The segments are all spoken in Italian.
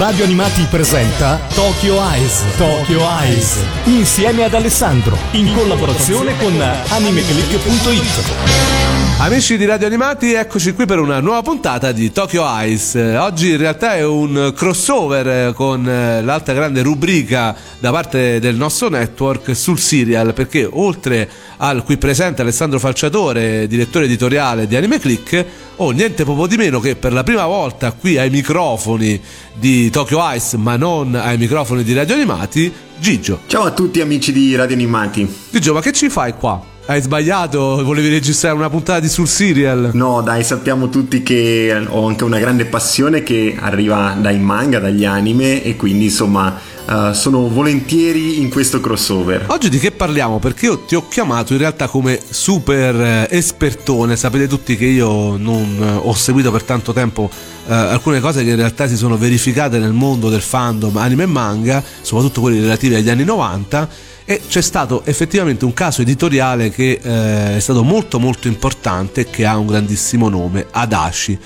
Radio Animati presenta Tokyo Eyes. Tokyo Eyes. Insieme ad Alessandro. In collaborazione con animeclick.it. Amici di Radio Animati, eccoci qui per una nuova puntata di Tokyo Ice. Oggi in realtà è un crossover con l'altra grande rubrica da parte del nostro network sul serial, perché oltre al qui presente Alessandro Falciatore, direttore editoriale di Anime Click, ho niente proprio di meno che per la prima volta qui ai microfoni di Tokyo Ice, ma non ai microfoni di Radio Animati, Gigio. Ciao a tutti amici di Radio Animati. Gigio, ma che ci fai qua? Hai sbagliato? Volevi registrare una puntata di sul serial? No, dai, sappiamo tutti che ho anche una grande passione che arriva dai manga, dagli anime e quindi insomma uh, sono volentieri in questo crossover. Oggi di che parliamo? Perché io ti ho chiamato in realtà come super eh, espertone. Sapete tutti che io non eh, ho seguito per tanto tempo uh, alcune cose che in realtà si sono verificate nel mondo del fandom anime e manga, soprattutto quelli relativi agli anni 90 e c'è stato effettivamente un caso editoriale che eh, è stato molto molto importante e che ha un grandissimo nome, Adachi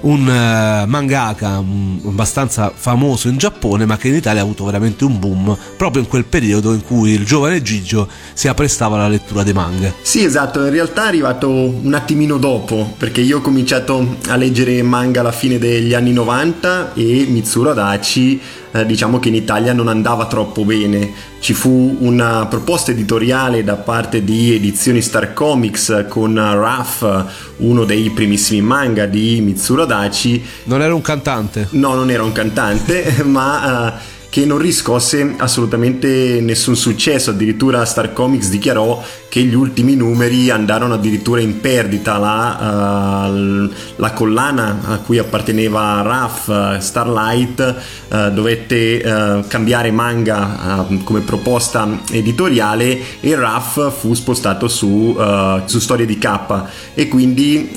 un uh, mangaka um, abbastanza famoso in Giappone ma che in Italia ha avuto veramente un boom proprio in quel periodo in cui il giovane Gigio si apprestava alla lettura dei manga. Sì esatto, in realtà è arrivato un attimino dopo perché io ho cominciato a leggere manga alla fine degli anni 90 e Mitsuru Adachi eh, diciamo che in Italia non andava troppo bene. Ci fu una proposta editoriale da parte di Edizioni Star Comics con Ruff, uno dei primissimi manga di Mitsuru Adachi. Non era un cantante? No, non era un cantante, ma... Uh, che non riscosse assolutamente nessun successo, addirittura Star Comics dichiarò che gli ultimi numeri andarono addirittura in perdita, la, uh, la collana a cui apparteneva Ruff, uh, Starlight, uh, dovette cambiare manga come proposta editoriale e Ruff fu spostato su, su Storie di K. E quindi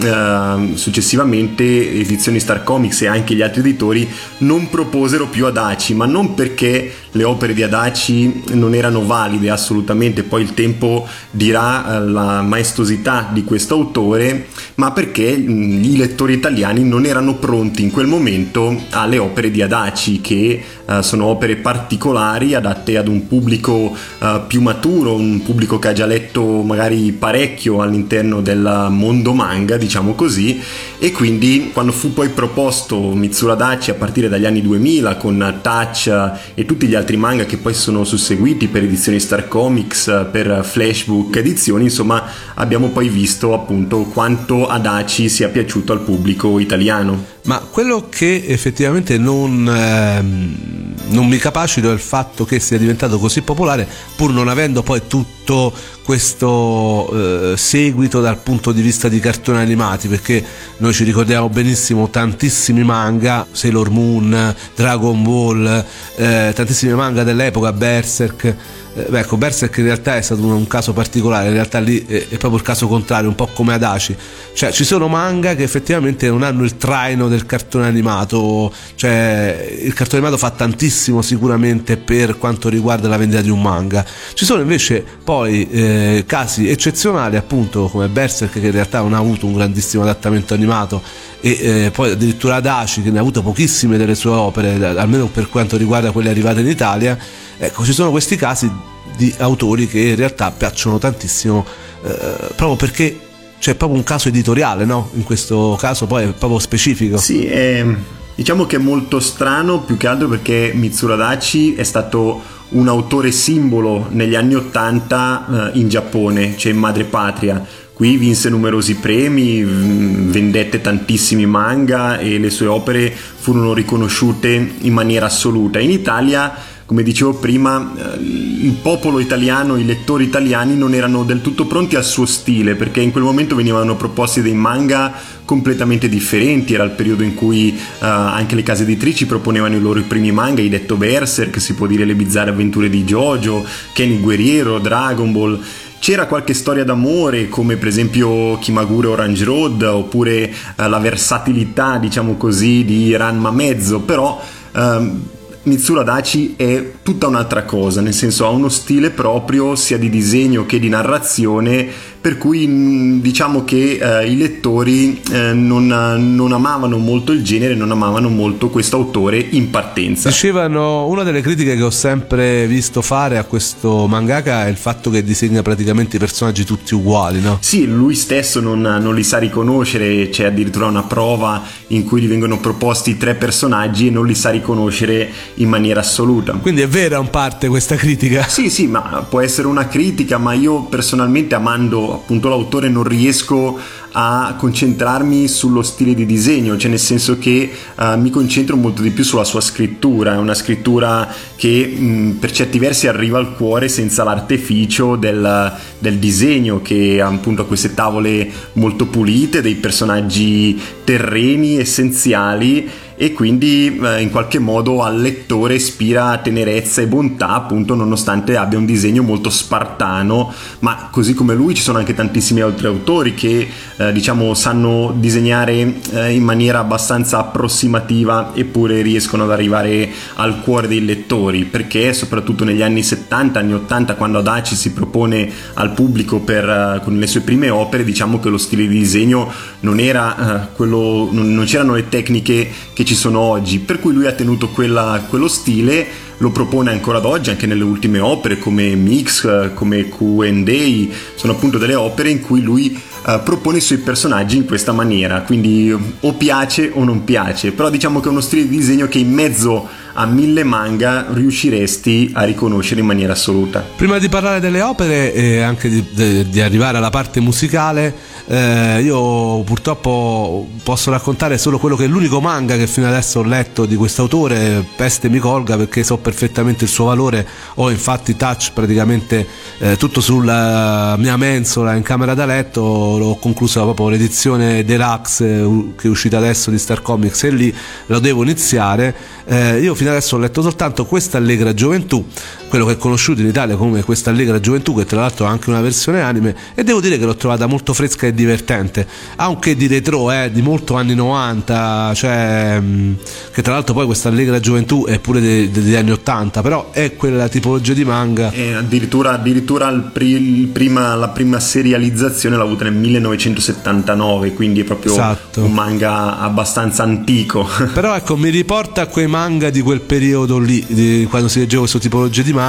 successivamente edizioni Star Comics e anche gli altri editori non proposero più Adachi, ma non perché le opere di Adachi non erano valide assolutamente, poi il tempo dirà eh, la maestosità di questo autore, ma perché mm, i lettori italiani non erano pronti in quel momento alle opere di Adachi, che uh, sono opere particolari adatte ad un pubblico uh, più maturo, un pubblico che ha già letto magari parecchio all'interno del mondo manga, diciamo così, e quindi quando fu poi proposto Mitsuru Adachi a partire dagli anni 2000 con Touch e tutti gli altri altri manga che poi sono susseguiti per edizioni Star Comics, per Flashbook edizioni, insomma abbiamo poi visto appunto quanto Adachi sia piaciuto al pubblico italiano. Ma quello che effettivamente non, ehm, non mi capacito è il fatto che sia diventato così popolare pur non avendo poi tutto questo eh, seguito dal punto di vista di cartoni animati perché noi ci ricordiamo benissimo tantissimi manga, Sailor Moon, Dragon Ball, eh, tantissimi manga dell'epoca, Berserk eh, ecco, Berserk in realtà è stato un, un, caso particolare, in realtà lì è, è, proprio il caso contrario, un po' come Adachi. Cioè, ci sono manga che effettivamente non hanno il traino del cartone animato, cioè il cartone animato fa tantissimo sicuramente per quanto riguarda la vendita di un manga. Ci sono invece poi eh, casi eccezionali, appunto, come Berserk che in realtà non ha avuto un grandissimo adattamento animato e eh, poi addirittura Adachi che ne ha avuto pochissime delle sue opere, almeno per quanto riguarda quelle arrivate in Italia Ecco, ci sono questi casi di autori che in realtà piacciono tantissimo eh, proprio perché c'è proprio un caso editoriale, no? In questo caso poi è proprio specifico. Sì, è, diciamo che è molto strano più che altro perché Mitsuru Adachi è stato un autore simbolo negli anni Ottanta eh, in Giappone, cioè in madrepatria. Qui vinse numerosi premi, vendette tantissimi manga e le sue opere furono riconosciute in maniera assoluta. In Italia come dicevo prima, eh, il popolo italiano, i lettori italiani non erano del tutto pronti al suo stile perché in quel momento venivano proposti dei manga completamente differenti, era il periodo in cui uh, anche le case editrici proponevano i loro primi manga, i detto Berserk, si può dire le bizzarre avventure di Jojo, Kenny Guerriero, Dragon Ball. C'era qualche storia d'amore, come per esempio Kimagure Orange Road, oppure uh, la versatilità, diciamo così, di Ranma Mezzo, però uh, Mitsuru Adachi è tutta un'altra cosa, nel senso ha uno stile proprio sia di disegno che di narrazione per cui diciamo che eh, i lettori eh, non, non, amavano molto il genere, non amavano molto questo autore in partenza. Dicevano, una delle critiche che ho sempre visto fare a questo mangaka è il fatto che disegna praticamente i personaggi tutti uguali, no? Sì, lui stesso non, non li sa riconoscere, c'è addirittura una prova in cui gli vengono proposti tre personaggi e non li sa riconoscere in maniera assoluta. Quindi è vera in parte questa critica? Sì, sì, ma può essere una critica, ma io personalmente amando appunto l'autore non riesco a concentrarmi sullo stile di disegno, cioè nel senso che uh, mi concentro molto di più sulla sua scrittura, è una scrittura che mh, per certi versi arriva al cuore senza l'artificio del, del disegno che ha appunto queste tavole molto pulite, dei personaggi terreni, essenziali e quindi eh, in qualche modo al lettore ispira tenerezza e bontà appunto nonostante abbia un disegno molto spartano. Ma così come lui ci sono anche tantissimi altri autori che eh, diciamo sanno disegnare eh, in maniera abbastanza approssimativa eppure riescono ad arrivare al cuore dei lettori. Perché soprattutto negli anni 70 anni 80 quando Adachi si propone al pubblico per, eh, con le sue prime opere diciamo che lo stile di disegno non era eh, quello non, non c'erano le tecniche che che ci sono oggi, per cui lui ha tenuto quella, quello stile, lo propone ancora ad oggi anche nelle ultime opere come Mix, come Q&A, sono appunto delle opere in cui lui uh, propone i suoi personaggi in questa maniera, quindi o piace o non piace, però diciamo che è uno stile di disegno che in mezzo a mille manga riusciresti a riconoscere in maniera assoluta. Prima di parlare delle opere e anche di, di, di arrivare alla parte musicale, eh, io purtroppo posso raccontare solo quello che è l'unico manga che fino adesso ho letto di quest'autore, Peste mi colga perché so perfettamente il suo valore, ho infatti touch praticamente eh, tutto sulla mia mensola in camera da letto, l'ho concluso proprio l'edizione deluxe eh, che è uscita adesso di Star Comics e lì lo devo iniziare. Eh, io fino adesso ho letto soltanto questa allegra gioventù, quello che è conosciuto in Italia come questa allegra gioventù, che tra l'altro ha anche una versione anime, e devo dire che l'ho trovata molto fresca e divertente, anche di retro, eh, di molto anni 90, cioè, mm, che tra l'altro poi questa allegra gioventù è pure de- degli anni 80, però è quella tipologia di manga. E addirittura, addirittura pri- prima, la prima serializzazione l'ha avuta nel 1979, quindi è proprio esatto. un manga abbastanza antico. Però ecco, mi riporta a quei manga di quel periodo lì, di, quando si leggeva questo tipologia di manga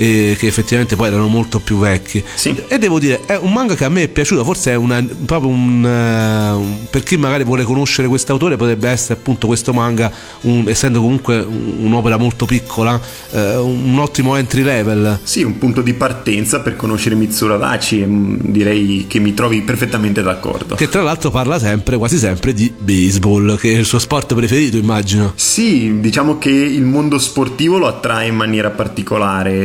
e che effettivamente poi erano molto più vecchi. Sì. E devo dire, è un manga che a me è piaciuto, forse è una, proprio un, uh, per chi magari vuole conoscere quest'autore potrebbe essere appunto questo manga, un, essendo comunque un'opera molto piccola, uh, un ottimo entry level. Sì, un punto di partenza per conoscere Mitsura Daci mm, direi che mi trovi perfettamente d'accordo. Che tra l'altro parla sempre, quasi sempre, di baseball, che è il suo sport preferito immagino. Sì, diciamo che il mondo sportivo lo attrae in maniera particolare.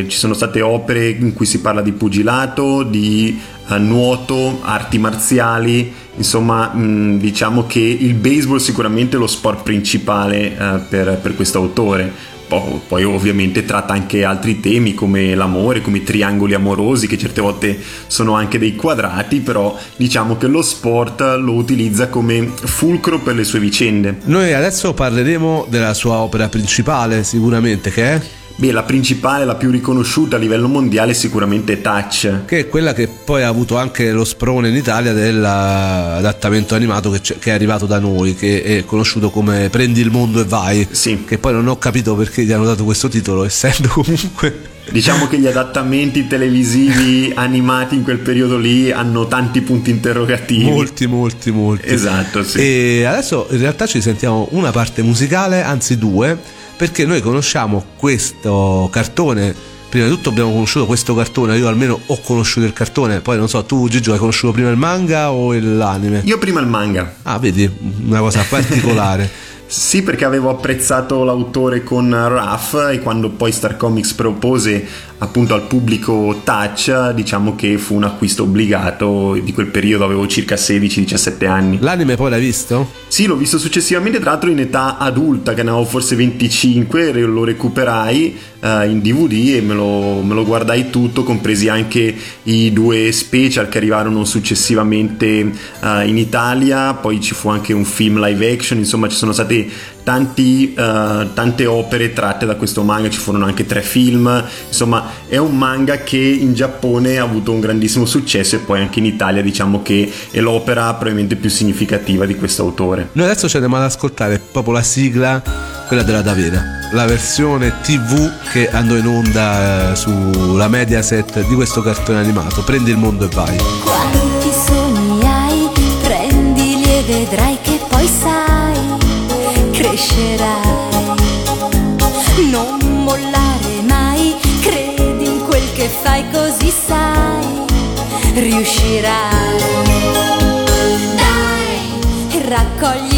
Ci sono state opere in cui si parla di pugilato, di uh, nuoto, arti marziali, insomma mh, diciamo che il baseball sicuramente è lo sport principale uh, per, per questo autore. Poi ovviamente tratta anche altri temi come l'amore, come i triangoli amorosi che certe volte sono anche dei quadrati, però diciamo che lo sport lo utilizza come fulcro per le sue vicende. Noi adesso parleremo della sua opera principale sicuramente che è Beh, la principale, la più riconosciuta a livello mondiale è sicuramente Touch. Che è quella che poi ha avuto anche lo sprone in Italia dell'adattamento animato che, che, è arrivato da noi, che è conosciuto come Prendi il mondo e vai. Sì. Che poi non ho capito perché gli hanno dato questo titolo, essendo comunque... Diciamo che gli adattamenti televisivi animati in quel periodo lì hanno tanti punti interrogativi. Molti, molti, molti. Esatto, sì. E adesso in realtà ci sentiamo una parte musicale, anzi due perché noi conosciamo questo cartone prima di tutto abbiamo conosciuto questo cartone, io almeno ho conosciuto il cartone, poi non so, tu Gigio hai conosciuto prima il manga o l'anime? Io prima il manga. Ah, vedi, una cosa particolare. Sì, perché avevo apprezzato l'autore con Ruff e quando poi Star Comics propose appunto al pubblico Touch, diciamo che fu un acquisto obbligato di quel periodo, avevo circa 16-17 anni. L'anime poi l'hai visto? Sì, l'ho visto successivamente, tra l'altro in età adulta, che ne avevo forse 25, lo recuperai uh, in DVD e me lo, me lo, guardai tutto, compresi anche i due special che arrivarono successivamente uh, in Italia, poi ci fu anche un film live action, insomma ci sono state tanti, uh, tante opere tratte da questo manga, ci furono anche tre film, insomma è un manga che in Giappone ha avuto un grandissimo successo e poi anche in Italia diciamo che è l'opera probabilmente più significativa di questo autore. Noi adesso ci andiamo ad ascoltare proprio la sigla, quella della Davera, la versione tv che andò in onda eh, sulla Mediaset di questo cartone animato, Prendi il mondo e vai. Quanti sogni hai, prendili e vedrai che poi sai fai così sai, riuscirai. Dai, raccogli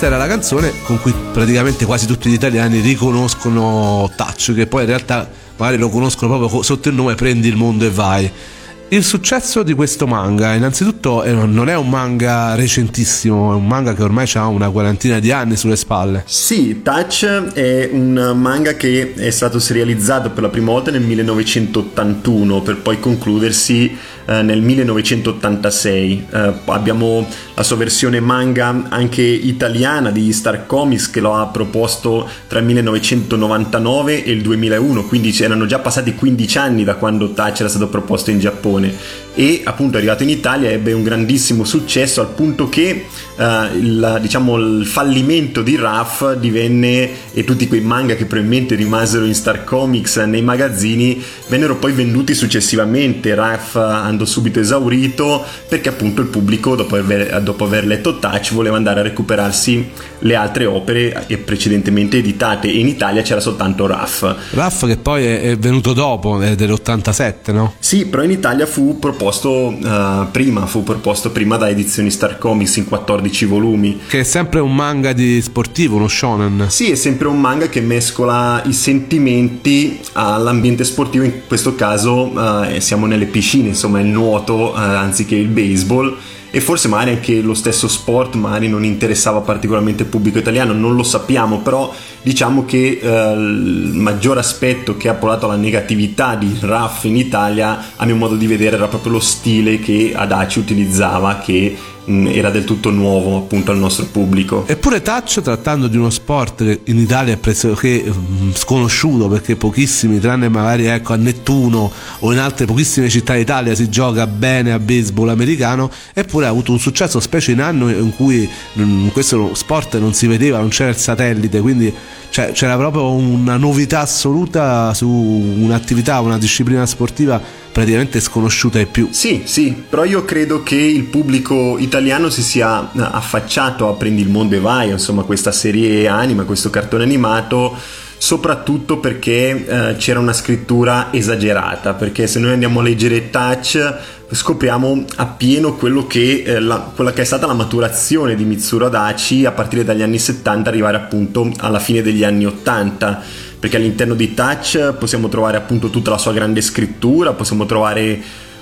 questa era la canzone con cui praticamente quasi tutti gli italiani riconoscono Touch, che poi in realtà magari lo conoscono proprio sotto il nome Prendi il mondo e vai. Il successo di questo manga, innanzitutto, non è un manga recentissimo, è un manga che ormai ha una quarantina di anni sulle spalle. Sì, Touch è un manga che è stato serializzato per la prima volta nel 1981 per poi concludersi eh, nel 1986. Eh, abbiamo la sua versione manga anche italiana di Star Comics che lo ha proposto tra il 1999 e il 2001, quindi erano già passati 15 anni da quando Touch era stato proposto in Giappone e appunto arrivato in Italia ebbe un grandissimo successo al punto che eh, il, diciamo, il fallimento di Ruff divenne e tutti quei manga che probabilmente rimasero in Star Comics nei magazzini vennero poi venduti successivamente. Ruff andò subito esaurito perché appunto il pubblico dopo aver, dopo aver letto Touch voleva andare a recuperarsi le altre opere precedentemente editate. E in Italia c'era soltanto Ruff Raff che poi è, è venuto dopo, è dell'87, no? sì, però in Italia fu proposto eh, prima, fu proposto prima da edizioni Star Comics in 14 volumi. Che è sempre un manga di sportivo, uno shonen. Sì, è sempre un manga che mescola i sentimenti all'ambiente sportivo, in questo caso eh, siamo nelle piscine, insomma il nuoto eh, anziché il baseball e forse magari anche lo stesso sport magari non interessava particolarmente il pubblico italiano, non lo sappiamo, però diciamo che eh, il maggior aspetto che ha portato alla negatività di Raff in Italia, a mio modo di vedere, era proprio lo stile che Adachi utilizzava, che mh, era del tutto nuovo appunto al nostro pubblico. Eppure Touch, trattando di uno sport che in Italia è pressoché mm, sconosciuto perché pochissimi, tranne magari ecco, a Nettuno o in altre pochissime città d'Italia si gioca bene a baseball americano, eppure ha avuto un successo, specie in anni in cui mm, questo sport non si vedeva, non c'era il satellite, quindi cioè, c'era proprio una novità assoluta su un'attività, una disciplina sportiva praticamente sconosciuta ai più. Sì, sì, però io credo che il pubblico italiano si sia affacciato a Prendi il mondo e vai, insomma, questa serie anima, questo cartone animato soprattutto perché eh, c'era una scrittura esagerata, perché se noi andiamo a leggere Touch scopriamo appieno che, eh, la, quella che è stata la maturazione di Mitsuru Adachi a partire dagli anni 70 arrivare appunto alla fine degli anni 80 perché all'interno di Touch possiamo trovare appunto tutta la sua grande scrittura possiamo trovare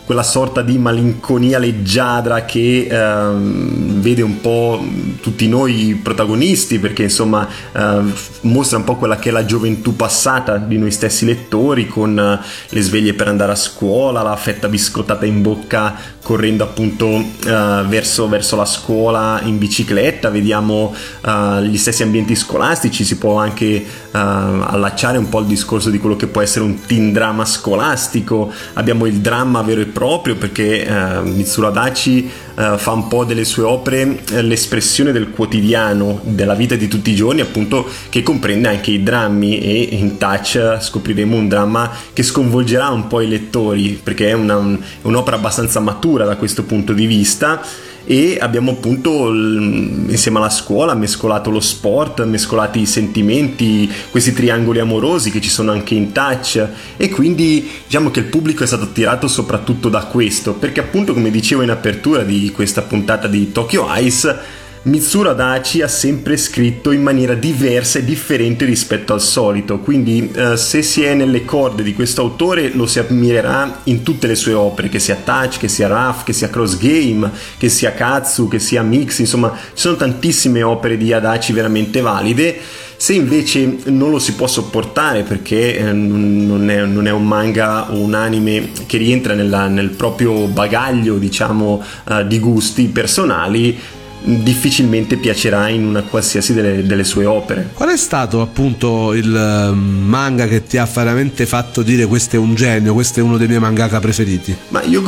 quella sorta di malinconia leggiadra che ehm, vede un po' tutti noi protagonisti perché insomma eh, mostra un po' quella che è la gioventù passata di noi stessi lettori con eh, le sveglie per andare a scuola, la fetta biscottata in bocca correndo appunto eh, verso, verso, la scuola in bicicletta, vediamo eh, gli stessi ambienti scolastici, si può anche eh, allacciare un po' il discorso di quello che può essere un teen drama scolastico, abbiamo il dramma vero e proprio perché eh, Mitsuru Adachi eh, fa un po' delle sue opere eh, l'espressione del quotidiano, della vita di tutti i giorni, appunto che comprende anche i drammi e in Touch scopriremo un dramma che sconvolgerà un po' i lettori perché è una, un, un'opera abbastanza matura da questo punto di vista e abbiamo appunto insieme alla scuola mescolato lo sport, mescolati i sentimenti, questi triangoli amorosi che ci sono anche in touch. E quindi diciamo che il pubblico è stato attirato soprattutto da questo perché appunto come dicevo in apertura di questa puntata di Tokyo Ice Mitsuru Adachi ha sempre scritto in maniera diversa e differente rispetto al solito, quindi eh, se si è nelle corde di questo autore lo si ammirerà in tutte le sue opere, che sia Touch, che sia Rough, che sia Cross Game, che sia Katsu, che sia Mix, insomma ci sono tantissime opere di Adachi veramente valide. Se invece non lo si può sopportare perché eh, non, è, non, è, un manga o un anime che rientra nella, nel proprio bagaglio, diciamo, uh, di gusti personali, difficilmente piacerà in una qualsiasi delle, delle, sue opere. Qual è stato appunto il ehm, manga che ti ha veramente fatto dire questo è un genio, questo è uno dei miei mangaka preferiti? Ma io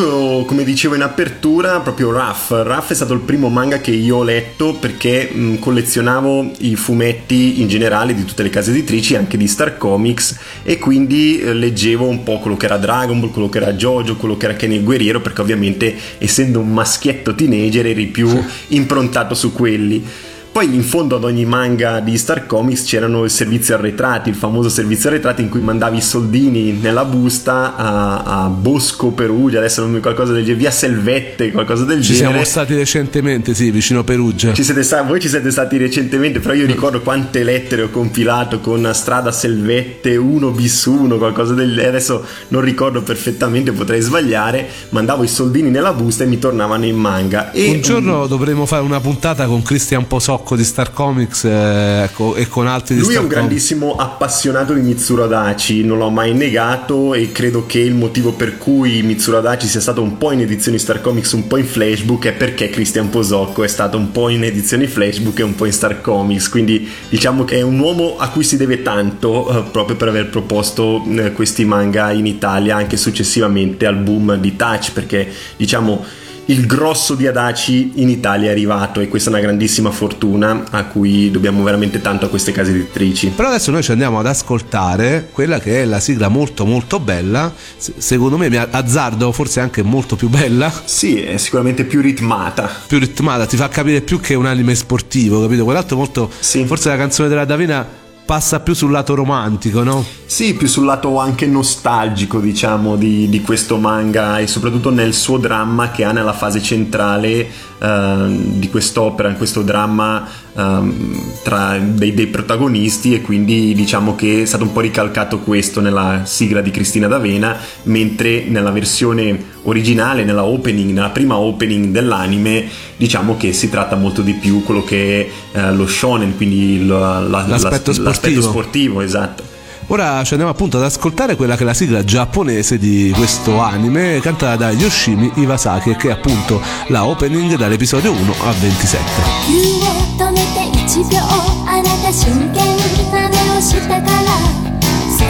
come dicevo in apertura, proprio Ruff. Ruff è stato il primo manga che io ho letto perché mh, collezionavo i fumetti in generale di tutte le case editrici, anche di Star Comics e quindi eh, leggevo un po' quello che era Dragon Ball, quello che era Jojo, quello che era Kenny il Guerriero perché ovviamente essendo un maschietto teenager eri più improntato improntato su quelli. Poi in fondo ad ogni manga di Star Comics c'erano il servizio arretrati, il famoso servizio arretrati in cui mandavi i soldini nella busta a, a Bosco Perugia, adesso non mi qualcosa del genere, via Selvette, qualcosa del ci genere. Ci siamo stati recentemente, sì, vicino Perugia. Ci siete stati, voi ci siete stati recentemente, però io ricordo quante lettere ho compilato con strada Selvette 1 bis 1, qualcosa del genere, adesso non ricordo perfettamente, potrei sbagliare, mandavo i soldini nella busta e mi tornavano in manga. E un giorno um, dovremo fare una puntata con Christian Posocco blocco di Star Comics eh, ecco, e con altri di Lui è un grandissimo appassionato di Mitsuru Adachi, non l'ho mai negato e credo che il motivo per cui Mitsuru Adachi sia stato un po' in edizioni Star Comics, un po' in Flashbook è perché Christian Posocco è stato un po' in edizioni Flashbook e un po' in Star Comics, quindi diciamo che è un uomo a cui si deve tanto eh, proprio per aver proposto eh, questi manga in Italia anche successivamente al boom di Touch perché diciamo il grosso di Adaci in Italia è arrivato e questa è una grandissima fortuna a cui dobbiamo veramente tanto a queste case editrici. Però adesso noi ci andiamo ad ascoltare quella che è la sigla molto molto bella, secondo me mi azzardo forse anche molto più bella. Sì, è sicuramente più ritmata. Più ritmata, ti fa capire più che un anime sportivo, capito? Quell'altro molto... Sì. Forse la canzone della Davina passa più sul lato romantico, no? Sì, più sul lato anche nostalgico, diciamo, di, di questo manga e soprattutto nel suo dramma che ha nella fase centrale uh, di quest'opera, in questo dramma um, tra dei, dei, protagonisti e quindi diciamo che è stato un po' ricalcato questo nella sigla di Cristina D'Avena, mentre nella versione originale, nella opening, nella prima opening dell'anime, diciamo che si tratta molto di più quello che è uh, lo shonen, quindi la, la, l'aspetto, la, sportivo. l'aspetto sportivo, esatto. Ora ci andiamo appunto ad ascoltare quella che è la sigla giapponese di questo anime, cantata da Yoshimi Iwasaki, che è appunto la opening dall'episodio 1 a 27.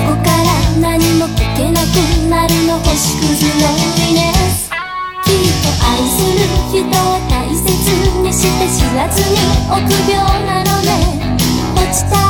こから何も聞けなくなるの星屑のリネスきっと愛する人を大切にして知らずに臆病なのね。落ちた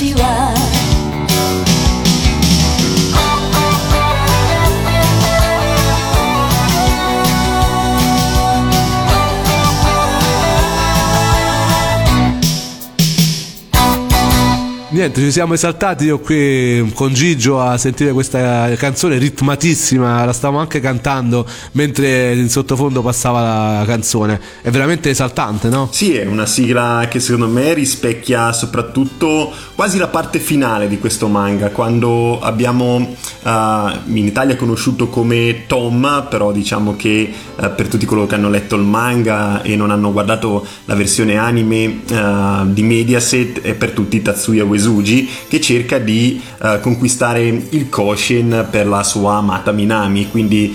私は Niente, ci siamo esaltati io qui con Gigio a sentire questa canzone ritmatissima, la stavamo anche cantando mentre in sottofondo passava la canzone. È veramente esaltante, no? Sì, è una sigla che secondo me rispecchia soprattutto quasi la parte finale di questo manga, quando abbiamo uh, in Italia conosciuto come Tom, però diciamo che uh, per tutti coloro che hanno letto il manga e non hanno guardato la versione anime uh, di Mediaset, è per tutti Tatsuya Uesugi, che cerca di conquistare il Koshin per la sua amata Minami, quindi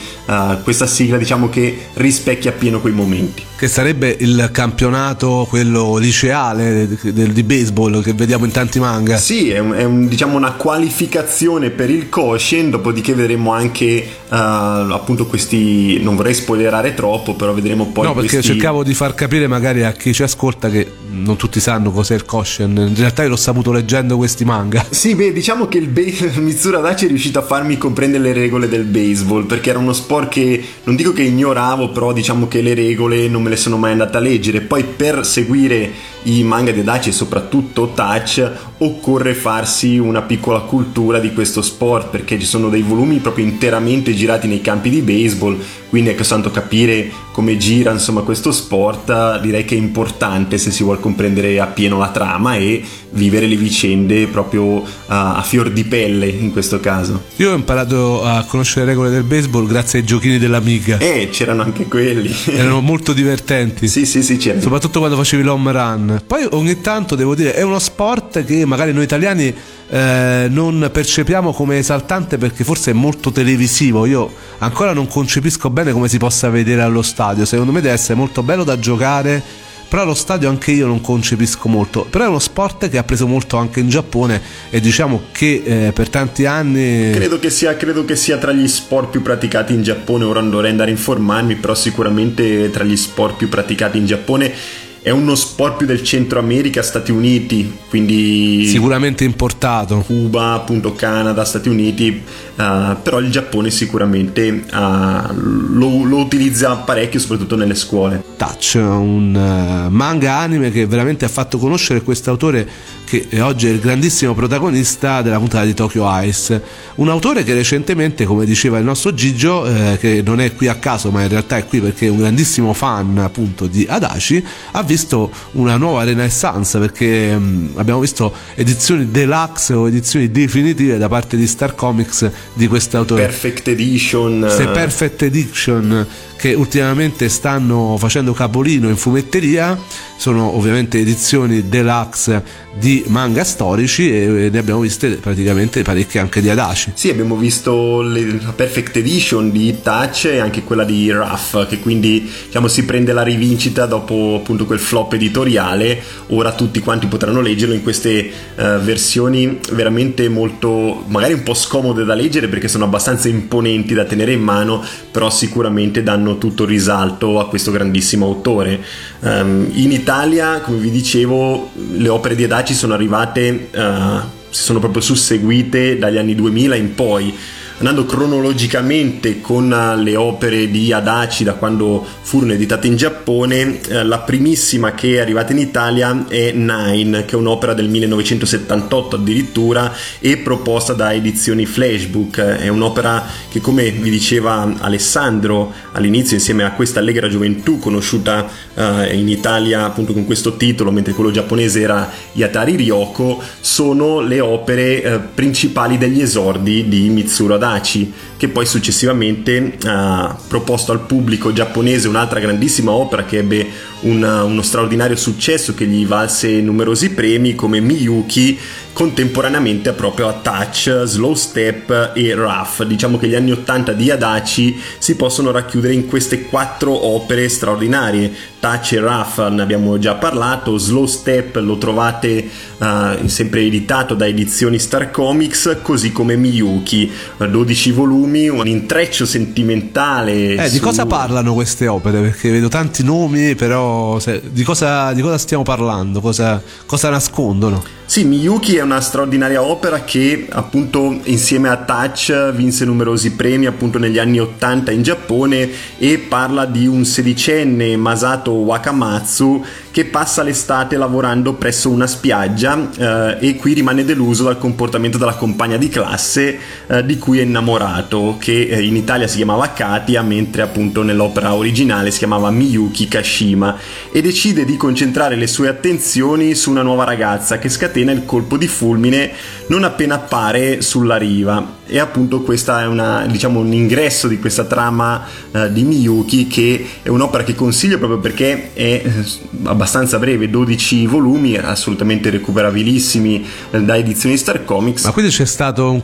questa sigla diciamo che rispecchia appieno quei momenti. Che sarebbe il campionato, quello liceale del, di baseball che vediamo in tanti manga. Sì, è, un, è un, diciamo una qualificazione per il Koshin, dopodiché vedremo anche uh, appunto questi, non vorrei spoilerare troppo, però vedremo poi... No, perché questi... cercavo di far capire magari a chi ci ascolta che non tutti sanno cos'è il Koshin, in realtà io l'ho saputo leggendo questi manga. Sì, beh, diciamo che il be- Mitsura Dachi è riuscito a farmi comprendere le regole del baseball, perché era uno sport che, non dico che ignoravo, però diciamo che le regole non me le sono mai andata a leggere. Poi per seguire i manga di Daci e soprattutto Touch occorre farsi una piccola cultura di questo sport perché ci sono dei volumi proprio interamente girati nei campi di baseball quindi ecco santo capire come gira insomma questo sport direi che è importante se si vuole comprendere appieno la trama e vivere le vicende proprio uh, a fior di pelle in questo caso. Io ho imparato a conoscere le regole del baseball grazie ai giochini dell'amiga. Eh c'erano anche quelli. Erano molto divertenti. Sì sì sì c'erano. Soprattutto quando facevi l'home run poi ogni tanto devo dire è uno sport che magari noi italiani eh, non percepiamo come esaltante perché forse è molto televisivo. Io ancora non concepisco bene come si possa vedere allo stadio. Secondo me deve essere molto bello da giocare. Però allo stadio anche io non concepisco molto. Però è uno sport che ha preso molto anche in Giappone e diciamo che eh, per tanti anni. Credo che, sia, credo che sia tra gli sport più praticati in Giappone. Ora non dovrei andare a informarmi, però sicuramente tra gli sport più praticati in Giappone è uno sport più del Centro America, Stati Uniti, quindi sicuramente importato. Cuba, appunto Canada, Stati Uniti, uh, però il Giappone sicuramente uh, lo, lo, utilizza parecchio, soprattutto nelle scuole. Touch, un uh, manga anime che veramente ha fatto conoscere questo autore che oggi è il grandissimo protagonista della puntata di Tokyo Ice, un autore che recentemente, come diceva il nostro Gigio, eh, che non è qui a caso ma in realtà è qui perché è un grandissimo fan appunto di Adachi, ha visto visto una nuova renaissance perché mh, abbiamo visto edizioni deluxe o edizioni definitive da parte di Star Comics di quest'autore. Perfect Edition. Queste Perfect Edition che ultimamente stanno facendo capolino in fumetteria sono ovviamente edizioni deluxe di manga storici e ne abbiamo viste praticamente parecchie anche di Adachi. Sì, abbiamo visto le, la Perfect Edition di Touch e anche quella di Ruff, che quindi diciamo, si prende la rivincita dopo appunto quel flop editoriale. Ora tutti quanti potranno leggerlo in queste uh, versioni veramente molto, magari un po' scomode da leggere perché sono abbastanza imponenti da tenere in mano, però sicuramente danno tutto il risalto a questo grandissimo autore. Um, in Italia, come vi dicevo, le opere di Adachi sono arrivate, uh, si sono proprio susseguite dagli anni 2000 in poi andando cronologicamente con le opere di Adachi da quando furono editate in Giappone, eh, la primissima che è arrivata in Italia è Nine, che è un'opera del 1978 addirittura e proposta da edizioni Flashbook. È un'opera che, come vi diceva Alessandro all'inizio, insieme a questa Allegra Gioventù, conosciuta eh, in Italia appunto con questo titolo, mentre quello giapponese era Yatari Ryoko, sono le opere eh, principali degli esordi di Mitsuru Adachi Adachi, che poi successivamente ha proposto al pubblico giapponese un'altra grandissima opera che ebbe una, uno straordinario successo che gli valse numerosi premi come Miyuki contemporaneamente proprio a Touch, Slow Step e Rough. Diciamo che gli anni 80 di Adachi si possono racchiudere in queste quattro opere straordinarie. Touch e Rough ne abbiamo già parlato, Slow Step lo trovate uh, sempre editato da edizioni Star Comics, così come Miyuki, 12 volumi, un intreccio sentimentale. Eh, su... di cosa parlano queste opere? Perché vedo tanti nomi, però se, di, cosa, di, cosa, stiamo parlando? Cosa, cosa nascondono? Sì, Miyuki è una straordinaria opera che appunto insieme a Touch vinse numerosi premi appunto negli anni 80 in Giappone e parla di un sedicenne Masato Wakamatsu che passa l'estate lavorando presso una spiaggia eh, e qui rimane deluso dal comportamento della compagna di classe eh, di cui è innamorato che eh, in Italia si chiamava Katia mentre appunto nell'opera originale si chiamava Miyuki Kashima e decide di concentrare le sue attenzioni su una nuova ragazza che scatena il colpo di fulmine non appena appare sulla riva. E appunto questa è una, diciamo, un ingresso di questa trama uh, di Miyuki che è un'opera che consiglio proprio perché è eh, abbastanza breve 12 volumi assolutamente recuperabilissimi uh, da edizioni Star Comics ma quindi c'è stato un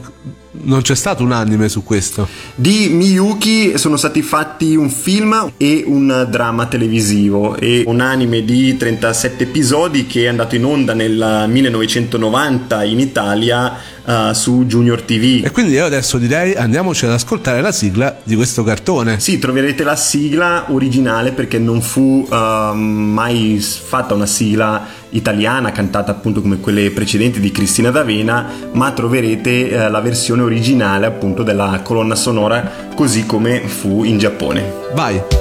non c'è stato un anime su questo. Di Miyuki sono stati fatti un film e un dramma televisivo e un anime di 37 episodi che è andato in onda nel 1990 in Italia uh, su Junior TV. E quindi io adesso direi andiamoci ad ascoltare la sigla di questo cartone. Sì, troverete la sigla originale perché non fu uh, mai fatta una sigla italiana cantata appunto come quelle precedenti di Cristina D'Avena, ma troverete uh, la versione originale appunto della colonna sonora così come fu in Giappone. Vai!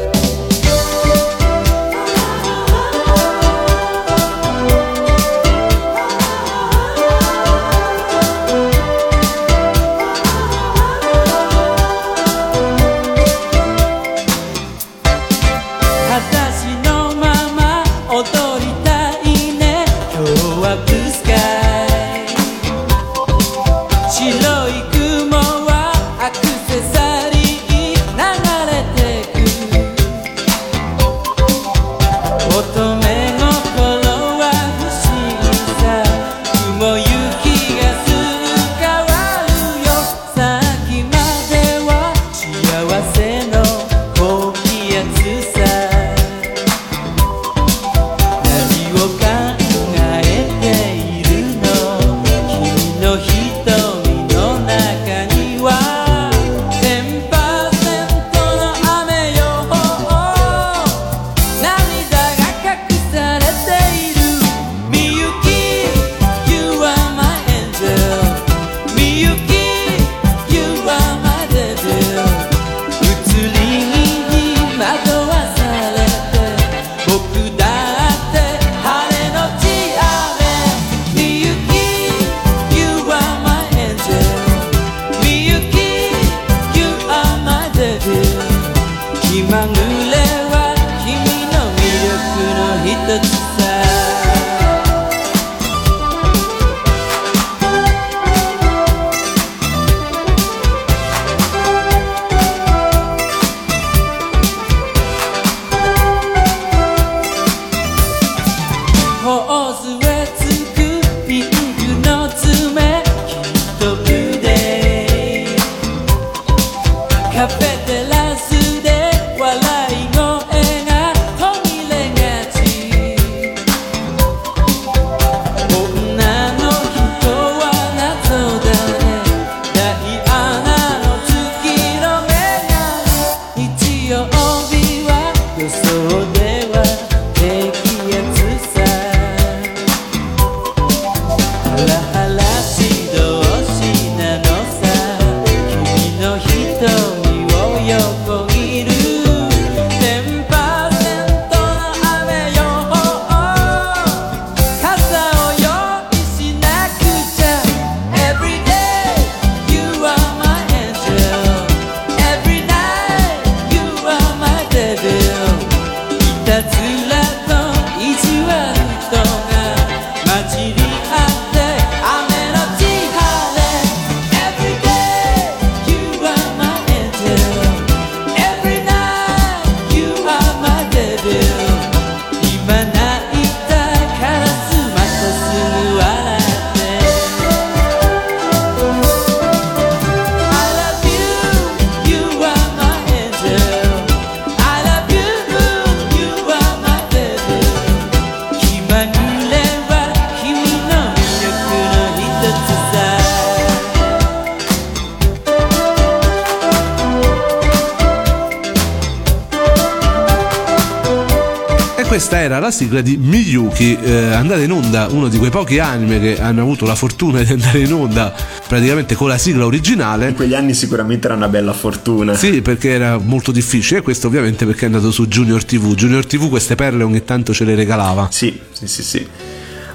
Sigla di Miyuki, eh, andata in onda, uno di quei pochi anime che hanno avuto la fortuna di andare in onda praticamente con la sigla originale. In quegli anni sicuramente era una bella fortuna. Sì, perché era molto difficile e questo ovviamente perché è andato su Junior TV. Junior TV queste perle ogni tanto ce le regalava. Sì, sì, sì, sì.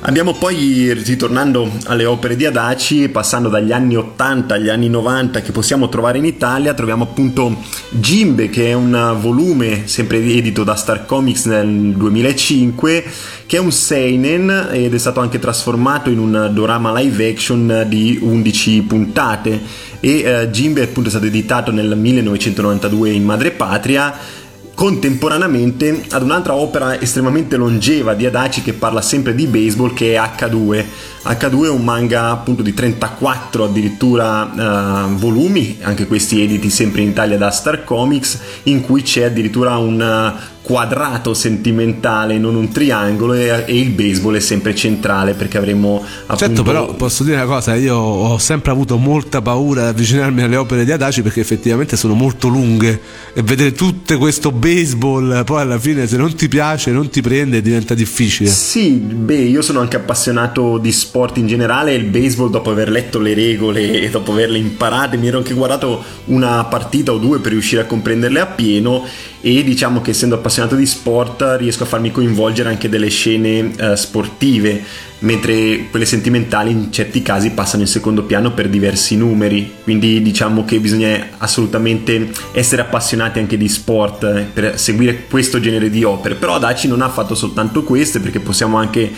Andiamo poi, ritornando alle opere di Adachi, passando dagli anni 80 agli anni 90 che possiamo trovare in Italia, troviamo appunto Jimbe, che è un volume sempre edito da Star Comics nel 2005, che è un seinen ed è stato anche trasformato in un dorama live action di 11 puntate. E uh, Jimbe appunto è stato editato nel 1992 in madrepatria contemporaneamente ad un'altra opera estremamente longeva di Adachi che parla sempre di baseball che è H2. H2 è un manga appunto di 34 addirittura uh, volumi, anche questi editi sempre in Italia da Star Comics, in cui c'è addirittura un quadrato sentimentale, non un triangolo e, e, il baseball è sempre centrale perché avremo appunto... Certo però posso dire una cosa, io ho sempre avuto molta paura di avvicinarmi alle opere di Adaci perché effettivamente sono molto lunghe e vedere tutto questo baseball poi alla fine se non ti piace, non ti prende diventa difficile. Sì, beh io sono anche appassionato di sport in generale e il baseball dopo aver letto le regole e dopo averle imparate mi ero anche guardato una partita o due per riuscire a comprenderle appieno e diciamo che essendo appassionato di sport riesco a farmi coinvolgere anche delle scene uh, sportive, mentre quelle sentimentali in certi casi passano in secondo piano per diversi numeri, quindi diciamo che bisogna assolutamente essere appassionati anche di sport eh, per seguire questo genere di opere, però Adachi non ha fatto soltanto queste perché possiamo anche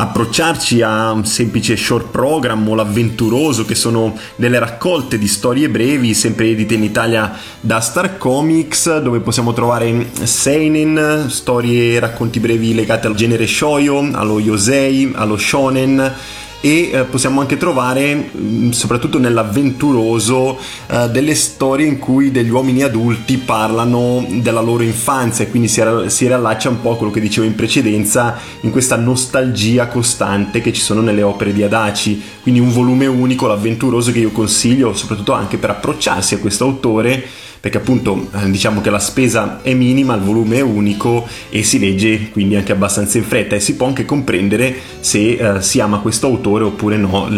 approcciarci a un semplice short program o l'avventuroso che sono delle raccolte di storie brevi sempre edite in Italia da Star Comics dove possiamo trovare seinen, storie e racconti brevi legate al genere shoyo, allo yosei, allo shonen e eh, possiamo anche trovare mm, soprattutto nell'avventuroso eh, delle storie in cui degli uomini adulti parlano della loro infanzia e quindi si, si riallaccia un po' a quello che dicevo in precedenza in questa nostalgia costante che ci sono nelle opere di Adachi. Quindi un volume unico l'avventuroso che io consiglio soprattutto anche per approcciarsi a questo autore perché appunto eh, diciamo che la spesa è minima, il volume è unico e si legge quindi anche abbastanza in fretta e si può anche comprendere se eh, si ama questo autore oppure no,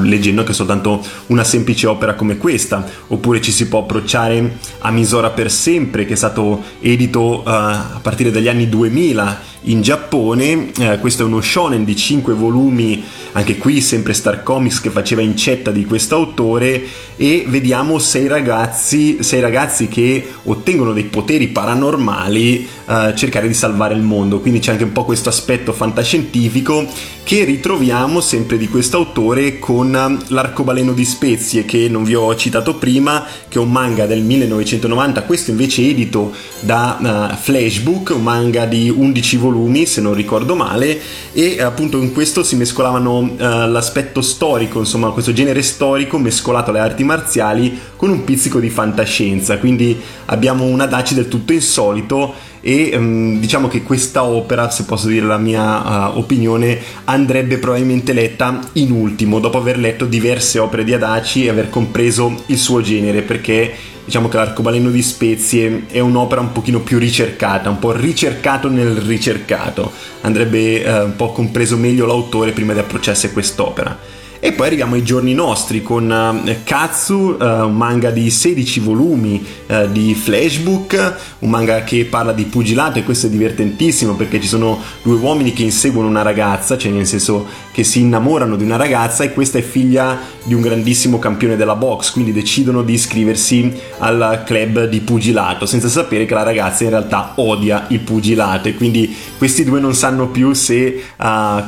leggendo che soltanto una semplice opera come questa, oppure ci si può approcciare a Misora per sempre che è stato edito eh, a partire dagli anni 2000 in Giappone. Eh, questo è uno shonen di 5 volumi, anche qui sempre Star Comics che faceva incetta di questo autore e vediamo sei ragazzi, sei ragazzi che ottengono dei poteri paranormali eh, cercare di salvare il mondo. Quindi c'è anche un po' questo aspetto fantascientifico che ritroviamo sempre di questo autore con um, L'arcobaleno di spezie che non vi ho citato prima, che è un manga del 1990, questo invece edito da uh, Flashbook, un manga di 11 volumi se non ricordo male e appunto in questo si mescolavano eh, l'aspetto storico, insomma questo genere storico mescolato alle arti marziali con un pizzico di fantascienza, quindi abbiamo un Adachi del tutto insolito e um, diciamo che questa opera, se posso dire la mia uh, opinione, andrebbe probabilmente letta in ultimo, dopo aver letto diverse opere di Adachi e aver compreso il suo genere, perché diciamo che l'arcobaleno di spezie è un'opera un pochino più ricercata, un po' ricercato nel ricercato, andrebbe uh, un po' compreso meglio l'autore prima di approcciarsi a quest'opera. E poi arriviamo ai giorni nostri con uh, Katsu, uh, un manga di 16 volumi uh, di flashbook, un manga che parla di pugilato e questo è divertentissimo perché ci sono due uomini che inseguono una ragazza, cioè nel senso che si innamorano di una ragazza e questa è figlia di un grandissimo campione della box, quindi decidono di iscriversi al club di pugilato senza sapere che la ragazza in realtà odia il pugilato. E quindi questi due non sanno più se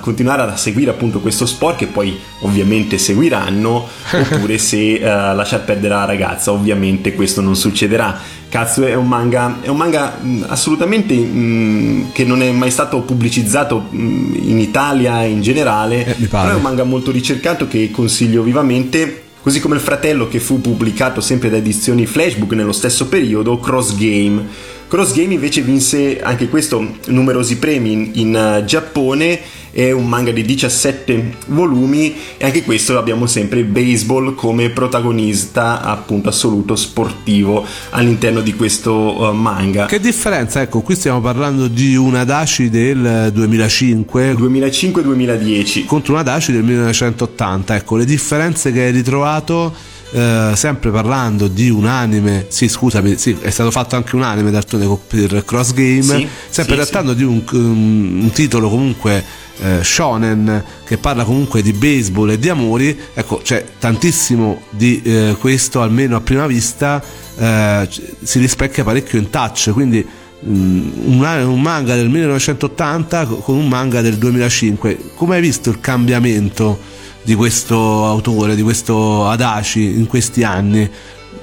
continuare a seguire appunto questo sport che poi ovviamente ovviamente seguiranno, oppure se uh, lasciar perdere la ragazza, ovviamente questo non succederà. Cazzo, è un manga, è un manga mh, assolutamente mh, che non è mai stato pubblicizzato mh, in Italia in generale, eh, però è un manga molto ricercato che consiglio vivamente. Così come il fratello che fu pubblicato sempre da edizioni Flashbook nello stesso periodo, Cross Game. Cross Game invece vinse anche questo numerosi premi in, in uh, Giappone è un manga di 17 volumi e anche questo abbiamo sempre il baseball come protagonista appunto assoluto sportivo all'interno di questo uh, manga. Che differenza? Ecco, qui stiamo parlando di un Adachi del 2005 2005-2010 contro un Adachi del 1980. Ecco, le differenze che hai ritrovato eh, sempre parlando di un anime, sì scusami, sì, è stato fatto anche un anime d'altronde per Cross Game, sì, sempre sì, trattando di un, un, un, titolo comunque eh, shonen che parla comunque di baseball e di amori, ecco c'è tantissimo di eh, questo almeno a prima vista eh, si rispecchia parecchio in touch, quindi mm, un, un manga del 1980 con un manga del 2005, come hai visto il cambiamento? di questo autore, di questo Adachi in questi anni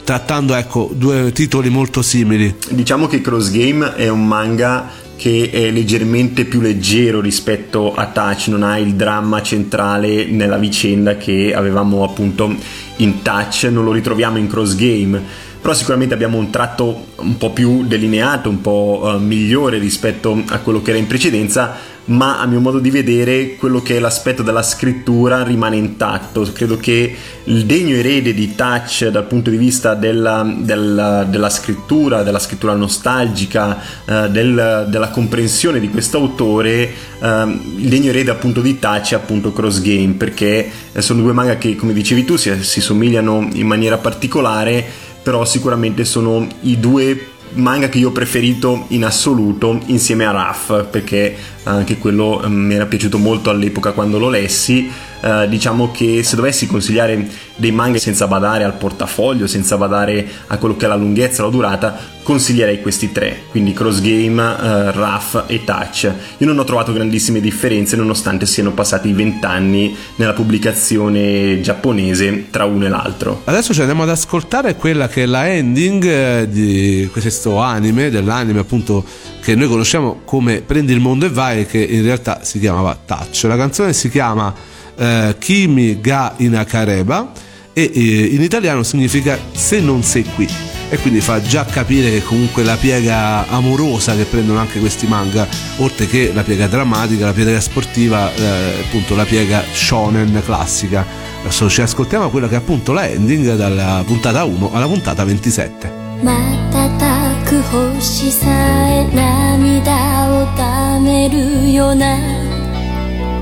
trattando ecco due titoli molto simili. Diciamo che Cross Game è un manga che è leggermente più leggero rispetto a Touch, non ha il dramma centrale nella vicenda che avevamo appunto in Touch, non lo ritroviamo in Cross Game, però sicuramente abbiamo un tratto un po' più delineato, un po' uh, migliore rispetto a quello che era in precedenza, ma a mio modo di vedere quello che è l'aspetto della scrittura rimane intatto. Credo che il degno erede di Touch dal punto di vista della, della, della scrittura, della scrittura nostalgica, eh, del, della comprensione di questo autore, eh, il degno erede appunto di Touch è appunto Cross Game, perché sono due manga che come dicevi tu si, si somigliano in maniera particolare, però sicuramente sono i due manga che io ho preferito in assoluto insieme a Raff perché anche quello mm, mi era piaciuto molto all'epoca quando lo lessi eh, diciamo che se dovessi consigliare dei manga senza badare al portafoglio, senza badare a quello che è la lunghezza, la durata, consiglierei questi tre, quindi Cross Game, uh, Rough e Touch. Io non ho trovato grandissime differenze nonostante siano passati vent'anni nella pubblicazione giapponese tra uno e l'altro. Adesso ci andiamo ad ascoltare quella che è la ending eh, di questo anime, dell'anime appunto che noi conosciamo come Prendi il mondo e vai, che in realtà si chiamava Touch. La canzone si chiama eh, Kimi ga inakareba e eh, in italiano significa se non sei qui e quindi fa già capire che comunque la piega amorosa che prendono anche questi manga oltre che la piega drammatica la piega sportiva eh, appunto la piega shonen classica adesso ci ascoltiamo quella che è appunto la ending dalla puntata 1 alla puntata 27 瞬く星さえ涙をためるような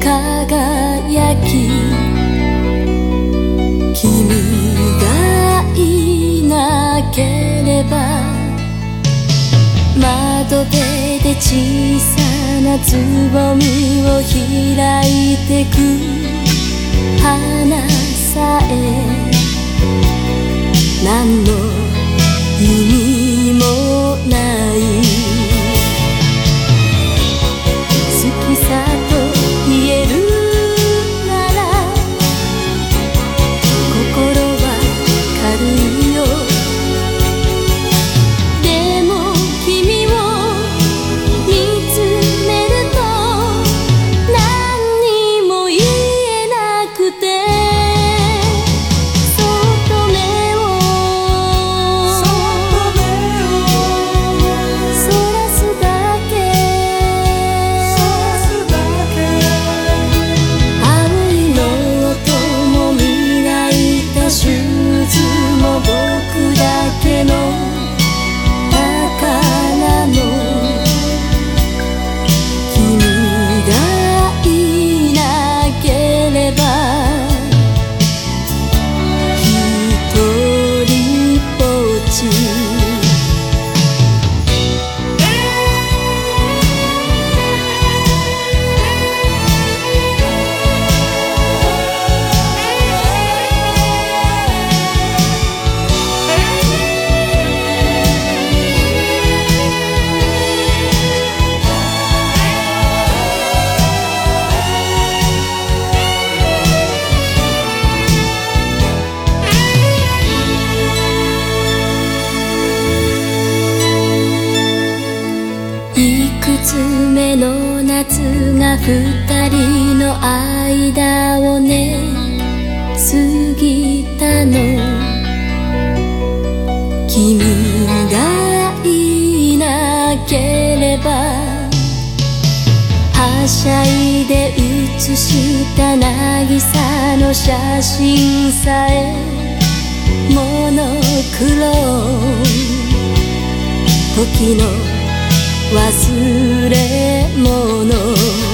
輝き君がいなければ窓辺で小さなつぼみを開いてく花さえ何の意味はしゃいで写した渚の写真さえモノクロ。時の忘れ物。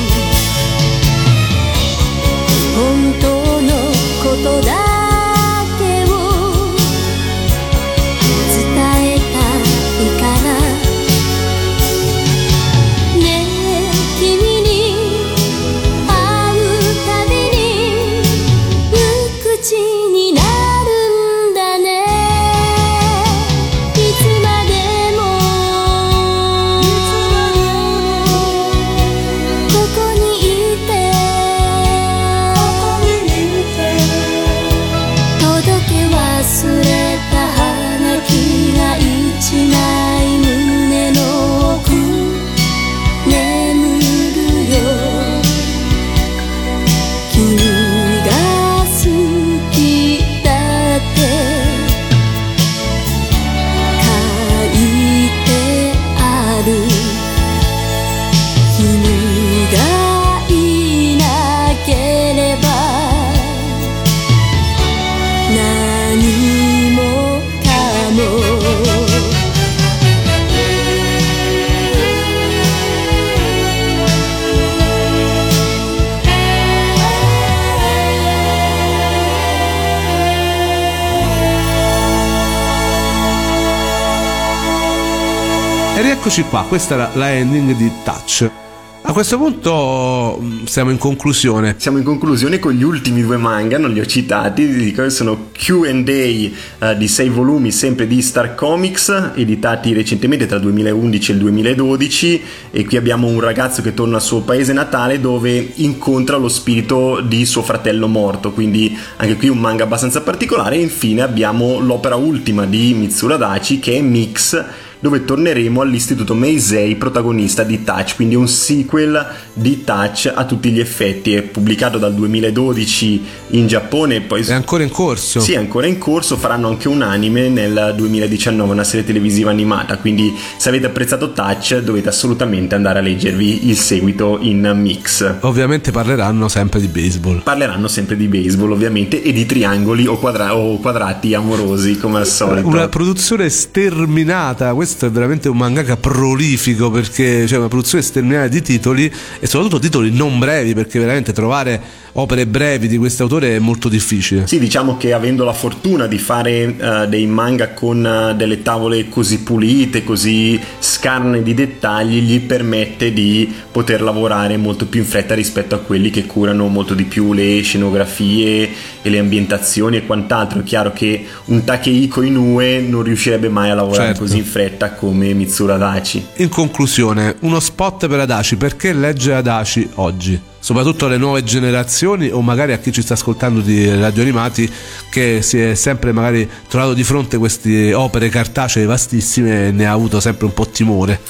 E rieccoci qua, questa era la ending di Touch. A questo punto mh, siamo in conclusione. Siamo in conclusione con gli ultimi due manga, non li ho citati, sono QA eh, di sei volumi, sempre di Star Comics, editati recentemente tra il 2011 e il 2012. E qui abbiamo un ragazzo che torna al suo paese natale dove incontra lo spirito di suo fratello morto. Quindi anche qui un manga abbastanza particolare. E infine abbiamo l'opera ultima di Mitsura Dachi che è Mix dove torneremo all'istituto Meisei protagonista di Touch, quindi un sequel di Touch a tutti gli effetti, è pubblicato dal 2012 in Giappone poi È ancora in corso. sì, è ancora in corso, faranno anche un anime nel 2019, una serie televisiva animata, quindi se avete apprezzato Touch dovete assolutamente andare a leggervi il seguito in mix. Ovviamente parleranno sempre di baseball. Parleranno sempre di baseball ovviamente e di triangoli o, quadra- o quadrati amorosi come al solito. Una produzione sterminata, questo è veramente un mangaka prolifico perché c'è una produzione sterminata di titoli e soprattutto titoli non brevi perché veramente trovare opere brevi di questo autore è molto difficile. Sì, diciamo che avendo la fortuna di fare eh, dei manga con eh, delle tavole così pulite, così scarne di dettagli, gli permette di poter lavorare molto più in fretta rispetto a quelli che curano molto di più le scenografie e le ambientazioni e quant'altro. È chiaro che un Takehiko Inoue non riuscirebbe mai a lavorare Certo. così in fretta come Mitsura Dachi. In conclusione, uno spot per Adachi, perché legge Adachi oggi? Soprattutto alle nuove generazioni o magari a chi ci sta ascoltando di radio animati che si è sempre magari trovato di fronte a queste opere cartacee vastissime e ne ha avuto sempre un po' timore.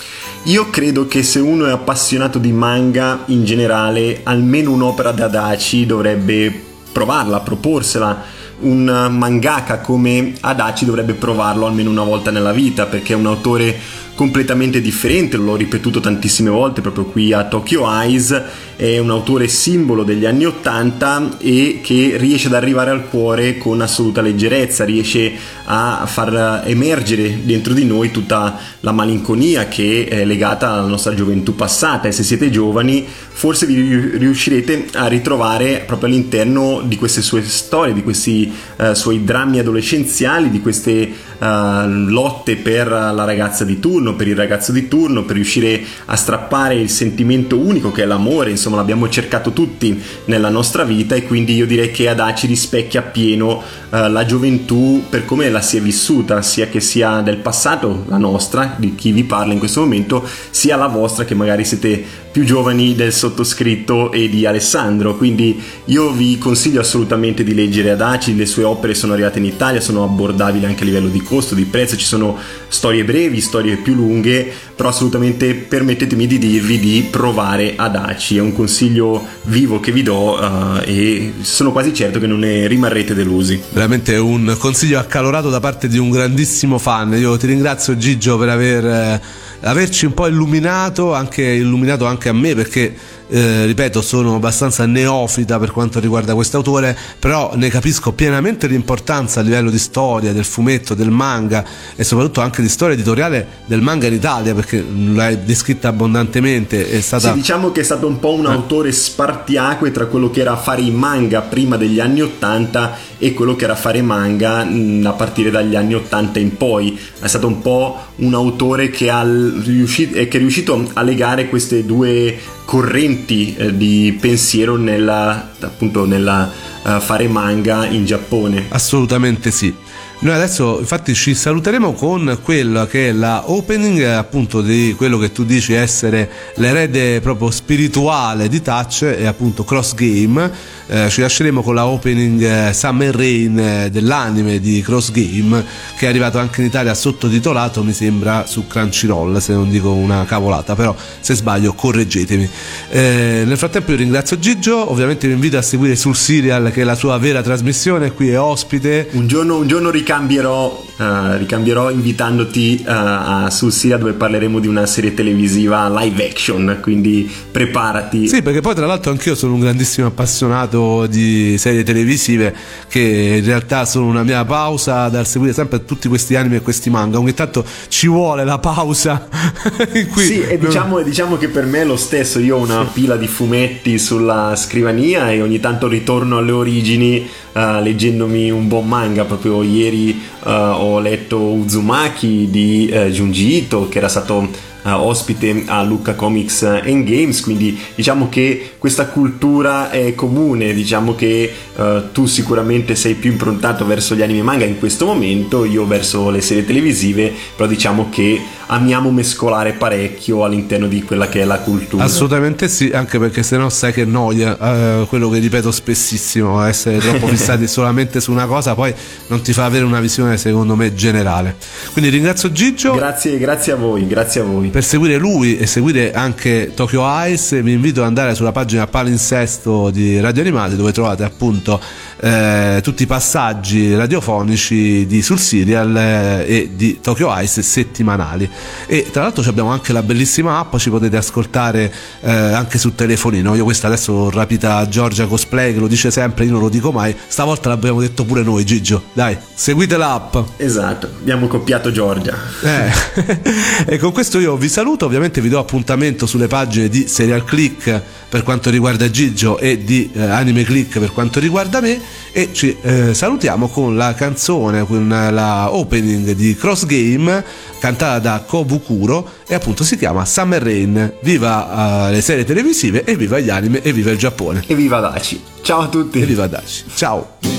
Io credo che se uno è appassionato di manga in generale, almeno un'opera da Adachi dovrebbe provarla, proporsela. Un mangaka come Adachi dovrebbe provarlo almeno una volta nella vita perché è un autore completamente differente, l'ho ripetuto tantissime volte proprio qui a Tokyo Eyes, è un autore simbolo degli anni 80 e che riesce ad arrivare al cuore con assoluta leggerezza, riesce a far emergere dentro di noi tutta la malinconia che è legata alla nostra gioventù passata. E se siete giovani forse vi riu- riuscirete a ritrovare proprio all'interno di queste sue storie, di questi eh, suoi drammi adolescenziali, di queste eh, lotte per la ragazza di turno, per il ragazzo di turno, per riuscire a strappare il sentimento unico che è l'amore, insomma l'abbiamo cercato tutti nella nostra vita e quindi io direi che Adachi rispecchia appieno eh, la gioventù per come la si è vissuta, sia che sia del passato, la nostra, di chi vi parla in questo momento, sia la vostra che magari siete più giovani del sottoscritto e di Alessandro, quindi io vi consiglio assolutamente di leggere Adaci, le sue opere sono arrivate in Italia, sono abbordabili anche a livello di costo, di prezzo, ci sono storie brevi, storie più lunghe, però assolutamente permettetemi di dirvi di provare Adaci, è un consiglio vivo che vi do uh, e sono quasi certo che non ne rimarrete delusi. Veramente un consiglio accalorato da parte di un grandissimo fan, io ti ringrazio Gigio per aver... Averci un po' illuminato, anche illuminato anche a me perché eh, ripeto, sono abbastanza neofita per quanto riguarda quest'autore, però ne capisco pienamente l'importanza a livello di storia del fumetto, del manga e soprattutto anche di storia editoriale del manga in Italia, perché l'hai descritta abbondantemente. È stata... Sì, diciamo che è stato un po' un eh. autore spartiacque tra quello che era fare i manga prima degli anni Ottanta e quello che era fare manga mh, a partire dagli anni Ottanta in poi. È stato un po' un autore che, ha riuscito, che è riuscito a legare queste due correnti eh, di pensiero nella, appunto, nella uh, fare manga in Giappone. Assolutamente sì. Noi adesso infatti ci saluteremo con quella che è la opening appunto di quello che tu dici essere l'erede proprio spirituale di Touch e appunto Cross Game. Eh, ci lasceremo con la opening eh, Summer Rain eh, dell'anime di Cross Game che è arrivato anche in Italia sottotitolato mi sembra su Crunchyroll se non dico una cavolata però se sbaglio correggetemi. Eh, nel frattempo io ringrazio Gigio, ovviamente vi invito a seguire sul serial che è la sua vera trasmissione, qui è ospite. Un giorno, un giorno ric- ricambierò, uh, ricambierò invitandoti uh, a, sul SIA dove parleremo di una serie televisiva live action, quindi preparati. Sì, perché poi tra l'altro anch'io sono un grandissimo appassionato di serie televisive che in realtà sono una mia pausa dal seguire sempre tutti questi anime e questi manga. Ogni tanto ci vuole la pausa. qui sì, e diciamo, diciamo, che per me è lo stesso. Io ho una pila di fumetti sulla scrivania e ogni tanto ritorno alle origini uh, leggendomi un buon manga. Proprio ieri uh, ho letto Uzumaki di uh, Junji Ito, che era stato Uh, ospite a Lucca Comics and Games, quindi diciamo che questa cultura è comune, diciamo che uh, tu sicuramente sei più improntato verso gli anime manga in questo momento, io verso le serie televisive, però diciamo che amiamo mescolare parecchio all'interno di quella che è la cultura. Assolutamente sì, anche perché se no sai che noia, eh, quello che ripeto spessissimo, essere troppo fissati solamente su una cosa poi non ti fa avere una visione secondo me generale. Quindi ringrazio Gigio. Grazie, grazie a voi, grazie a voi. Per seguire lui e seguire anche Tokyo Ice vi invito ad andare sulla pagina Palinsesto di Radio Animati dove trovate appunto eh, tutti i passaggi radiofonici di Sul Serial eh, e di Tokyo Ice settimanali. E tra l'altro abbiamo anche la bellissima app ci potete ascoltare eh, anche sul telefonino. Io questa adesso ho rapita Giorgia Cosplay che lo dice sempre io non lo dico mai. Stavolta l'abbiamo detto pure noi Gigio. Dai seguite l'app. Esatto abbiamo copiato Giorgia. Eh. e con questo io vi saluto. Ovviamente vi do appuntamento sulle pagine di Serial Click per quanto riguarda Gigio e di eh, Anime Click per quanto riguarda me e ci eh, salutiamo con la canzone, con la opening di Cross Game cantata da Kobukuro e appunto si chiama Summer Rain. Viva uh, le serie televisive e viva gli anime e viva il Giappone. E viva Daci. Ciao a tutti. E viva Daci. Ciao.